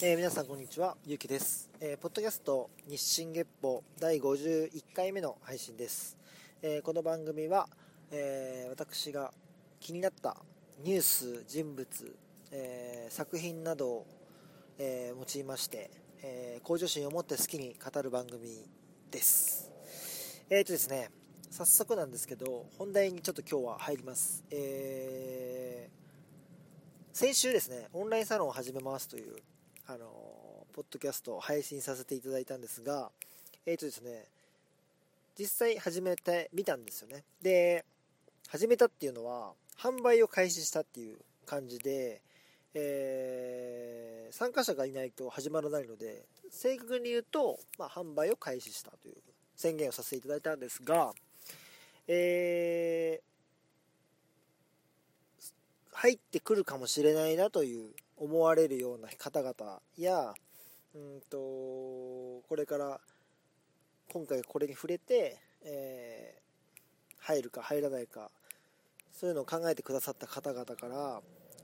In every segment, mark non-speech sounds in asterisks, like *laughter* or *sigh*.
えー、皆さんこんにちは、ゆうきです、えー、ポッドキャスト日進月報第51回目の配信です。えー、この番組は、え私が気になったニュース、人物、え作品などを、え用いまして、え向上心を持って好きに語る番組です。えっ、とですね、早速なんですけど、本題にちょっと今日は入ります。え先週ですね、オンラインサロンを始めますというあのポッドキャストを配信させていただいたんですが、えっ、ー、とですね、実際始めてみたんですよね。で、始めたっていうのは、販売を開始したっていう感じで、えー、参加者がいないと始まらないので、正確に言うと、まあ、販売を開始したという宣言をさせていただいたんですが、えー、入ってくるかもしれないなという思われるような方々やうんとこれから今回これに触れて、えー、入るか入らないかそういうのを考えてくださった方々から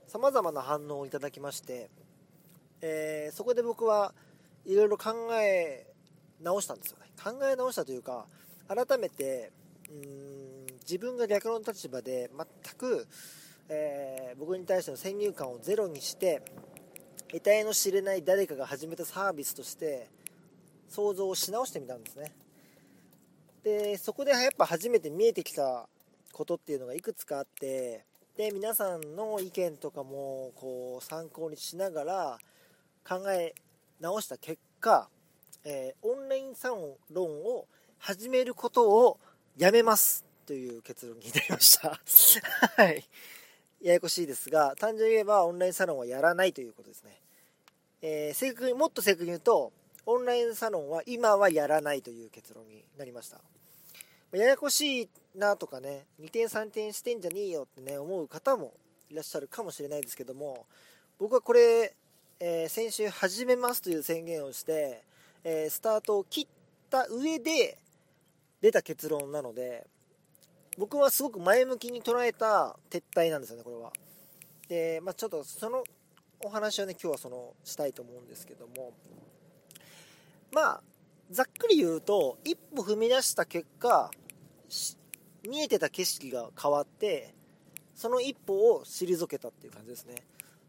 さまざまな反応をいただきまして、えー、そこで僕はいろいろ考え直したんですよね。考え直したというか改めてうん自分が逆の立場で全くえー、僕に対しての先入観をゼロにして得体の知れない誰かが始めたサービスとして想像をし直してみたんですね。でそこでやっぱ初めて見えてきたことっていうのがいくつかあってで皆さんの意見とかもこう参考にしながら考え直した結果、えー、オンラインサロンを始めることをやめますという結論になりました。*laughs* はい。ややこしいですが、単純に言えばオンラインサロンはやらないということですね。えー、正確に、もっと正確に言うと、オンラインサロンは今はやらないという結論になりました。ややこしいなとかね、2点3点してんじゃねえよってね、思う方もいらっしゃるかもしれないですけども、僕はこれ、えー、先週始めますという宣言をして、えー、スタートを切った上で出た結論なので、僕はすごく前向きに捉えた撤退なんですよね、これは。で、まあ、ちょっとそのお話をね、今日はそのしたいと思うんですけども、まあ、ざっくり言うと、一歩踏み出した結果、見えてた景色が変わって、その一歩を退けたっていう感じですね。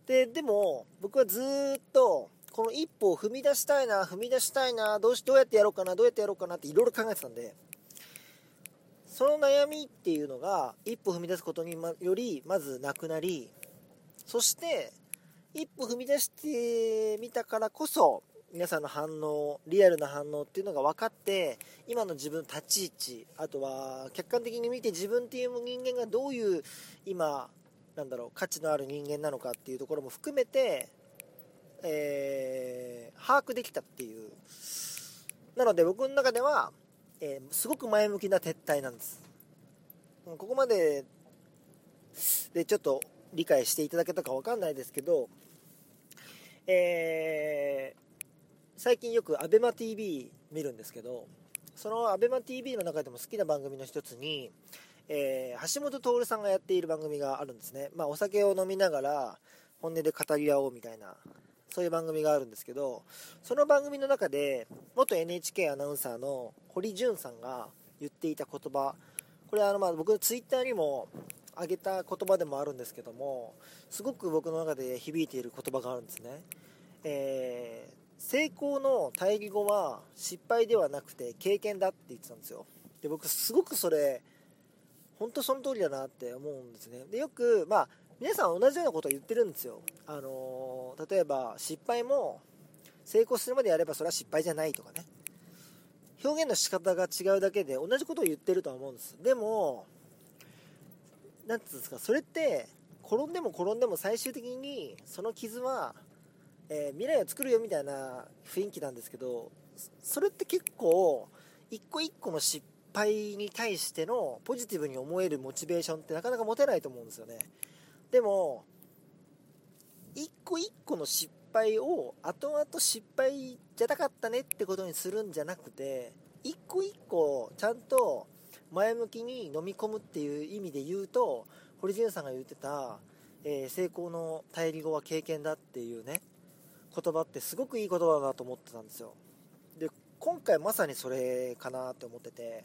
で、でも、僕はずっと、この一歩を踏み出したいな、踏み出したいな、どうし、どうやってやろうかな、どうやってやろうかなっていろいろ考えてたんで、その悩みっていうのが一歩踏み出すことによりまずなくなりそして一歩踏み出してみたからこそ皆さんの反応リアルな反応っていうのが分かって今の自分の立ち位置あとは客観的に見て自分っていう人間がどういう今なんだろう価値のある人間なのかっていうところも含めて、えー、把握できたっていう。なので僕の中ではえー、すごく前向きな撤退なんです。ここまででちょっと理解していただけたか分かんないですけど、えー、最近よく ABEMATV 見るんですけどその ABEMATV の中でも好きな番組の一つに、えー、橋本徹さんがやっている番組があるんですね、まあ、お酒を飲みながら本音で語り合おうみたいなそういう番組があるんですけどその番組の中で元 NHK アナウンサーの堀潤さんが言っていた言葉これあのまあ僕のツイッターにも上げた言葉でもあるんですけどもすごく僕の中で響いている言葉があるんですね、えー、成功の対義語は失敗ではなくて経験だって言ってたんですよ。で僕すごくそれ本当その通りだなって思うんですね。でよくまあ皆さん同じようなことを言ってるんですよ。あの、例えば失敗も成功するまでやればそれは失敗じゃないとかね。表現の仕方が違うだけで同じことを言ってるとは思うんです。でも、何て言うんですか、それって転んでも転んでも最終的にその傷は、えー、未来を作るよみたいな雰囲気なんですけど、それって結構一個一個の失敗に対してのポジティブに思えるモチベーションってなかなか持てないと思うんですよね。でも一個一個の失敗を後々失敗じゃなかったねってことにするんじゃなくて一個一個ちゃんと前向きに飲み込むっていう意味で言うと堀潤さんが言ってた、えー、成功の対義語は経験だっていうね言葉ってすごくいい言葉だなと思ってたんですよ。で今回まさにそれかなって思ってて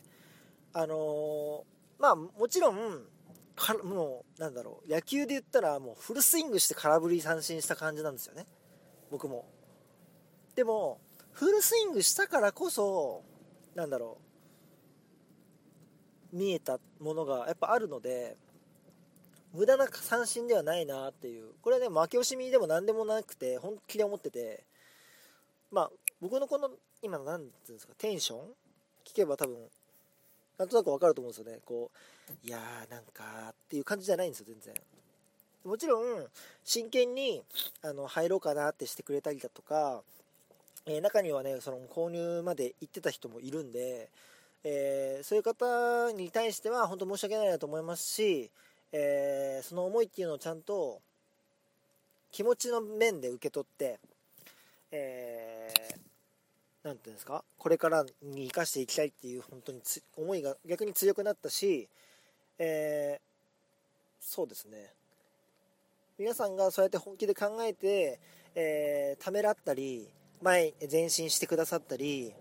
あのー、まあもちろんかもうなんだろう野球で言ったらもうフルスイングして空振り三振した感じなんですよね。僕も。でもフルスイングしたからこそなんだろう見えたものがやっぱあるので無駄な三振ではないなっていう。これはね負け惜しみでも何でもなくて本気で思っててまあ僕のこの今の何て言うんですかテンション？聞けば多分なんとなく分かると思うんですよね。こういやーなんかっていう感じじゃないんですよ全然。もちろん真剣にあの入ろうかなってしてくれたりだとか、えー、中にはねその購入まで行ってた人もいるんで、えー、そういう方に対しては本当申し訳ないなと思いますしえー、その思いっていうのをちゃんと気持ちの面で受け取って、えー、ていうんですか、これからに生かしていきたいっていう本当に思いが逆に強くなったし、えー、そうですね、皆さんがそうやって本気で考えて、えー、ためらったり、前、前進してくださったり、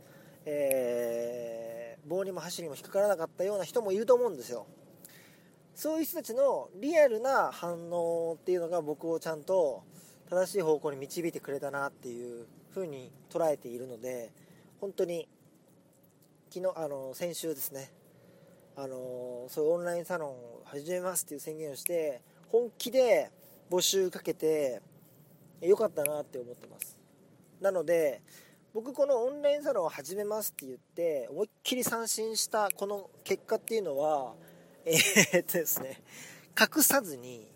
えー、棒にも箸にも引っかからなかったような人もいると思うんですよ。そういう人たちのリアルな反応っていうのが僕をちゃんと正しい方向に導いてくれたなっていう風に捉えているので本当に昨日あの先週ですねあのそういうオンラインサロンを始めますっていう宣言をして本気で募集かけてよかったなって思ってます。なので僕このオンラインサロンを始めますって言って思いっきり三振したこの結果っていうのはえー、っ *laughs* とですね、隠さずに、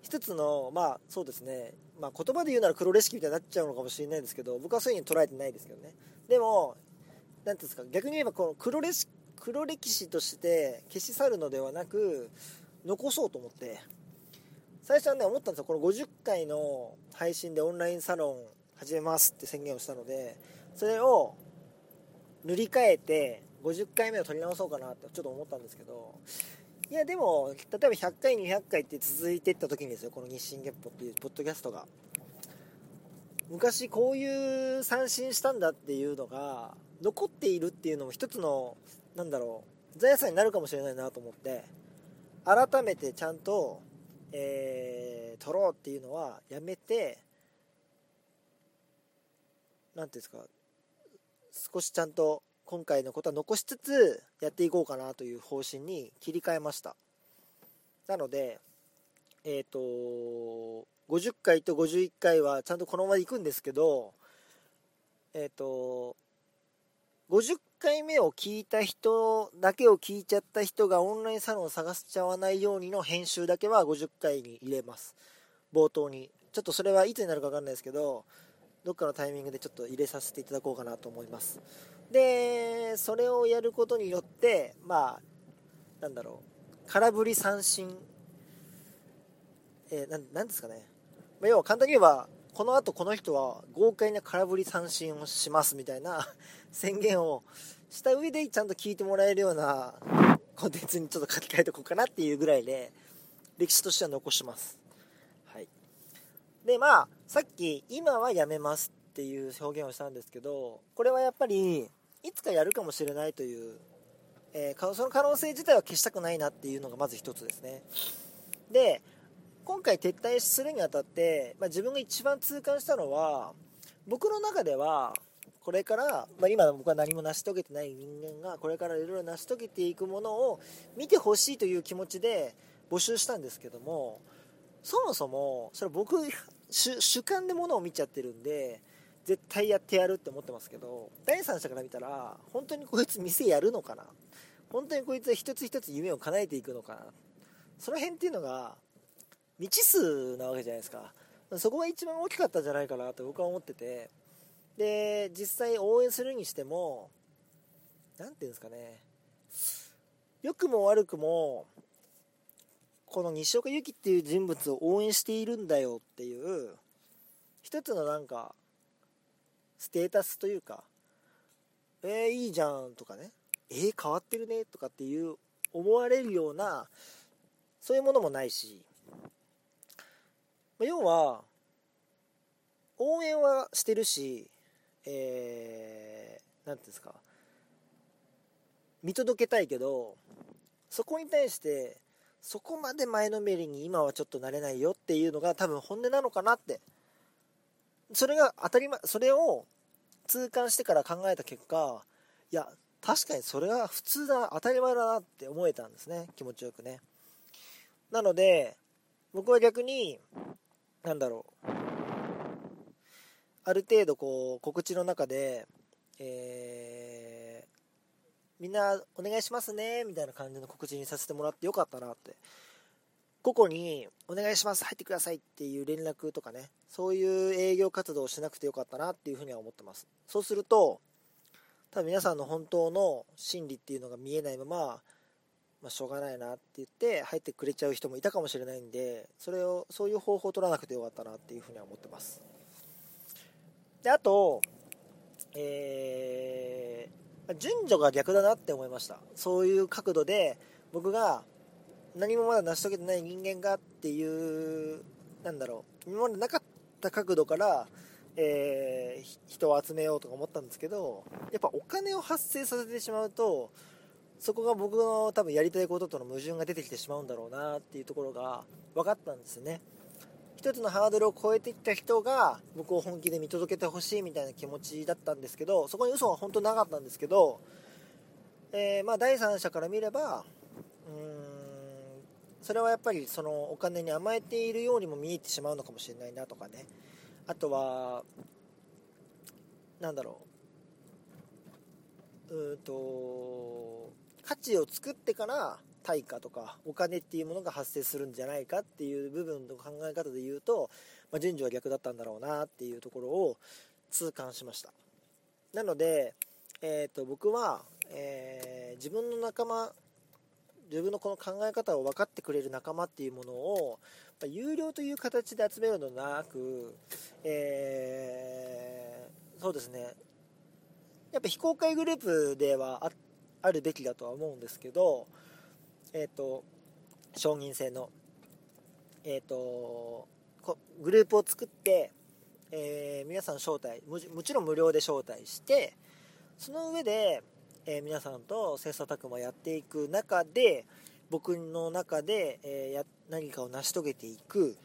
一つの、まあそうですね、まあ言葉で言うなら黒レシピみたいになっちゃうのかもしれないですけど、僕はそういう風に捉えてないですけどね。でも、何ていうんですか、逆に言えばこの黒レシ黒歴史として消し去るのではなく、残そうと思って、最初はね、思ったんですよ。この50回の配信でオンラインサロン始めますって宣言をしたので、それを塗り替えて、50回目を取り直そうかなってちょっと思ったんですけどいやでも例えば100回200回って続いていった時にですよこの日進月歩っていうポッドキャストが。昔こういう三振したんだっていうのが残っているっていうのも一つのなんだろう財産になるかもしれないなと思って改めてちゃんと、えー、取ろうっていうのはやめて何ていうんですか少しちゃんと今回のことは残しつつやっていこうかなという方針に切り替えました。なのでえっ、ー、と50回と51回はちゃんとこのまま行くんですけどえっ、ー、と50回目を聞いた人だけを聞いちゃった人がオンラインサロンを探しちゃわないようにの編集だけは50回に入れます。冒頭に。ちょっとそれはいつになるか分かんないですけどどっかのタイミングでちょっと入れさせていただこうかなと思います。でそれをやることによってまあなんだろう。空振り三振。えー、なんですかね、ま、要は簡単に言えばこのあとこの人は豪快な空振り三振をしますみたいな宣言をした上でちゃんと聞いてもらえるようなコンテンツにちょっと書き換えておこうかなっていうぐらいで歴史としては残します。はい。でまあさっき今はやめますっていう表現をしたんですけどこれはやっぱりいつかやるかもしれないという、えー、その可能性自体は消したくないなっていうのがまず一つですね。で今回撤退するにあたって、まあ、自分が一番痛感したのは僕の中ではこれから、まあ、今僕は何も成し遂げてない人間がこれからいろいろ成し遂げていくものを見てほしいという気持ちで募集したんですけどもそもそもそれ僕主観でものを見ちゃってるんで絶対やってやるって思ってますけど第三者から見たら本当にこいつ店やるのかな？本当にこいつは一つ一つ夢を叶えていくのかな？その辺っていうのが未知数なわけじゃないですか。そこが一番大きかったんじゃないかなと僕は思ってて。で実際応援するにしても何て言うんですかね。良くも悪くもこの西岡由紀っていう人物を応援しているんだよっていう一つのなんかステータスというか、えー、いいじゃんとかね、えー、変わってるねとかっていう思われるような、そういうものもないし、要は、応援はしてるし、えー、なんていうんですか、見届けたいけど、そこに対して、そこまで前のめりに今はちょっとなれないよっていうのが多分本音なのかなって。それが当たり前、それを痛感してから考えた結果、いや、確かにそれは普通だ、当たり前だなって思えたんですね。気持ちよくね。なので、僕は逆に、なんだろう。ある程度こう、告知の中で、えー、みんなお願いしますね、みたいな感じの告知にさせてもらってよかったなって。個々にお願いします、入ってくださいっていう連絡とかね、そういう営業活動をしなくてよかったなっていうふうには思ってます。そうすると、多分皆さんの本当の心理っていうのが見えないまま、まあ、しょうがないなって言って入ってくれちゃう人もいたかもしれないんでそれをそういう方法を取らなくてよかったなっていうふうには思ってますであとえー、順序が逆だなって思いました。そういう角度で僕が何もまだ成し遂げてない人間がっていうなんだろう。今までなかった角度からえー、人を集めようとか思ったんですけどやっぱお金を発生させてしまうとそこが僕の多分やりたいこととの矛盾が出てきてしまうんだろうなっていうところが分かったんですよね。一つのハードルを超えていった人が僕を本気で見届けてほしいみたいな気持ちだったんですけどそこに嘘は本当なかったんですけど、えー、まあ第三者から見ればうーんそれはやっぱりそのお金に甘えているようにも見えてしまうのかもしれないなとかね。あとはなんだろう。うーんと価値を作ってから対価とかお金っていうものが発生するんじゃないかっていう部分の考え方で言うと、まあ、順序は逆だったんだろうなっていうところを痛感しました。なので、えー、と僕は、えー、自分の仲間自分のこの考え方を分かってくれる仲間っていうものを、まあ、有料という形で集めるのではなく、えー、そうですね。やっぱ非公開グループではあるべきだとは思うんですけど、えっ、ー、と、承認制の、えっ、ー、と、グループを作って、えー、皆さん招待も、もちろん無料で招待して、その上で、え皆さんと切磋琢磨やっていく中で、僕の中で、えや何かを成し遂げていく。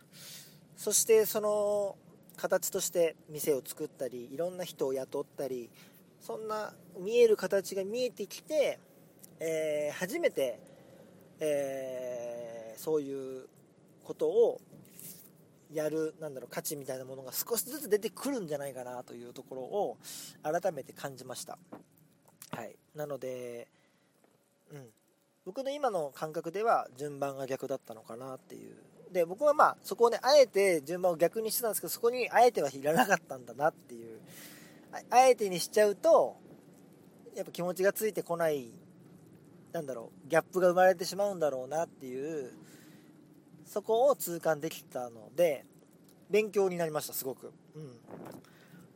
そしてその形として店を作ったり、いろんな人を雇ったり、そんな見える形が見えてきて、えー、初めて、えー、そういうことをやるなんだろう価値みたいなものが少しずつ出てくるんじゃないかなというところを改めて感じました。はい、なので、うん、僕の今の感覚では順番が逆だったのかなっていう。で僕はまあそこをねあえて順番を逆にしてたんですけどそこにあえてはいらなかったんだなっていう。あえてにしちゃうとやっぱ気持ちがついてこないなんだろうギャップが生まれてしまうんだろうなっていうそこを痛感できたので勉強になりましたすごく。うん。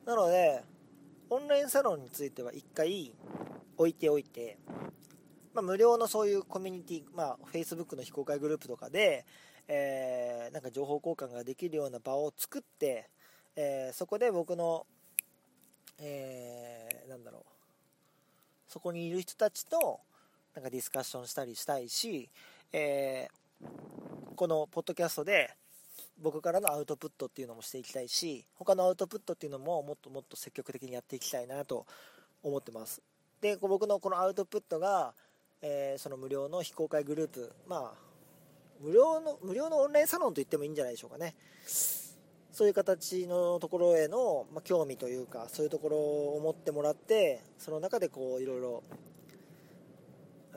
なのでオンラインサロンについては一回置いておいて、まあ、無料のそういうコミュニティ、まあ、Facebook の非公開グループとかで、えー、なんか情報交換ができるような場を作って、えー、そこで僕のえー、なんだろうそこにいる人たちとなんかディスカッションしたりしたいし、えー、このポッドキャストで僕からのアウトプットっていうのもしていきたいし他のアウトプットっていうのももっともっと積極的にやっていきたいなと思ってます。で僕のこのアウトプットが、えー、その無料の非公開グループまあ無料の無料のオンラインサロンと言ってもいいんじゃないでしょうかね。そういう形のところへの、まあ、興味というかそういうところを持ってもらってその中でこういろいろ、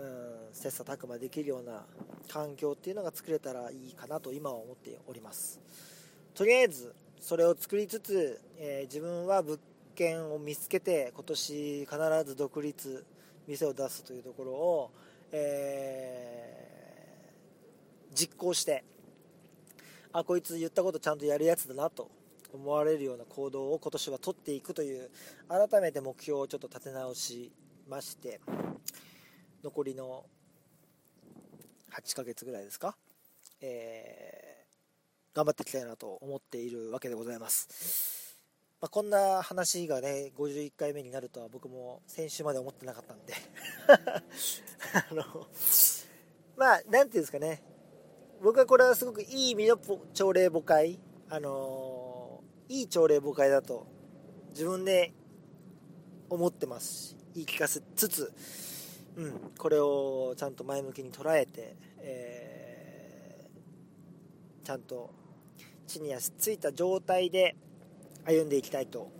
うん、切磋琢磨できるような環境っていうのが作れたらいいかなと今は思っております。とりあえずそれを作りつつ、えー、自分は物件を見つけて今年必ず独立店を出すというところを、えー、実行してあこいつ言ったことちゃんとやるやつだなと思われるような行動を今年は取っていくという改めて目標をちょっと立て直しまして残りの8ヶ月ぐらいですか、えー、頑張っていきたいなと思っているわけでございます。まあ、こんな話がね51回目になるとは僕も先週まで思ってなかったんで。*laughs* あのまあなんていうんですかね。僕はこれはすごくいい意味の朝礼誤解あのいい朝礼誤解だと自分で思ってますし言い聞かせつつ、うん、これをちゃんと前向きに捉えて、えー、ちゃんと地に足ついた状態で歩んでいきたいと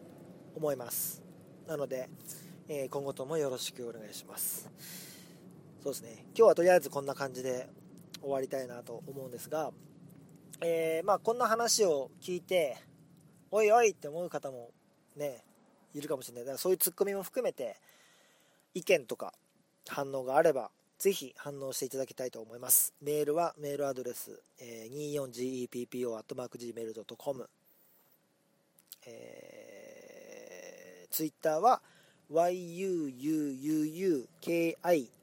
思います。なので、えー、今後ともよろしくお願いします。そうですね。今日はとりあえずこんな感じで終わりたいなと思うんですが、えー、まあこんな話を聞いておいおいって思う方もねいるかもしれない。だからそういうツッコミも含めて意見とか反応があればぜひ反応していただきたいと思いますメールはメールアドレス、えー、24geppo.gmail.com えー、ツイッターは yuuuuki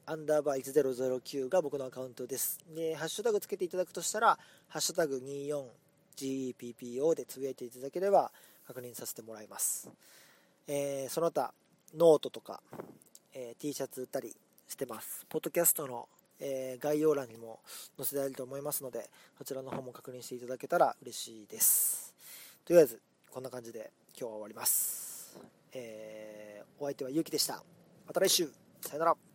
アンダーバー1009が僕のアカウントです。で、ハッシュタグつけていただくとしたら、ハッシュタグ 24GEPPO でつぶやいていただければ確認させてもらいます。えー、その他、ノートとか、えー、T シャツ売ったりしてます。ポッドキャストの、えー、概要欄にも載せてあると思いますので、そちらの方も確認していただけたら嬉しいです。とりあえず、こんな感じで今日は終わります。えー、お相手はゆうきでした。また来週。さよなら。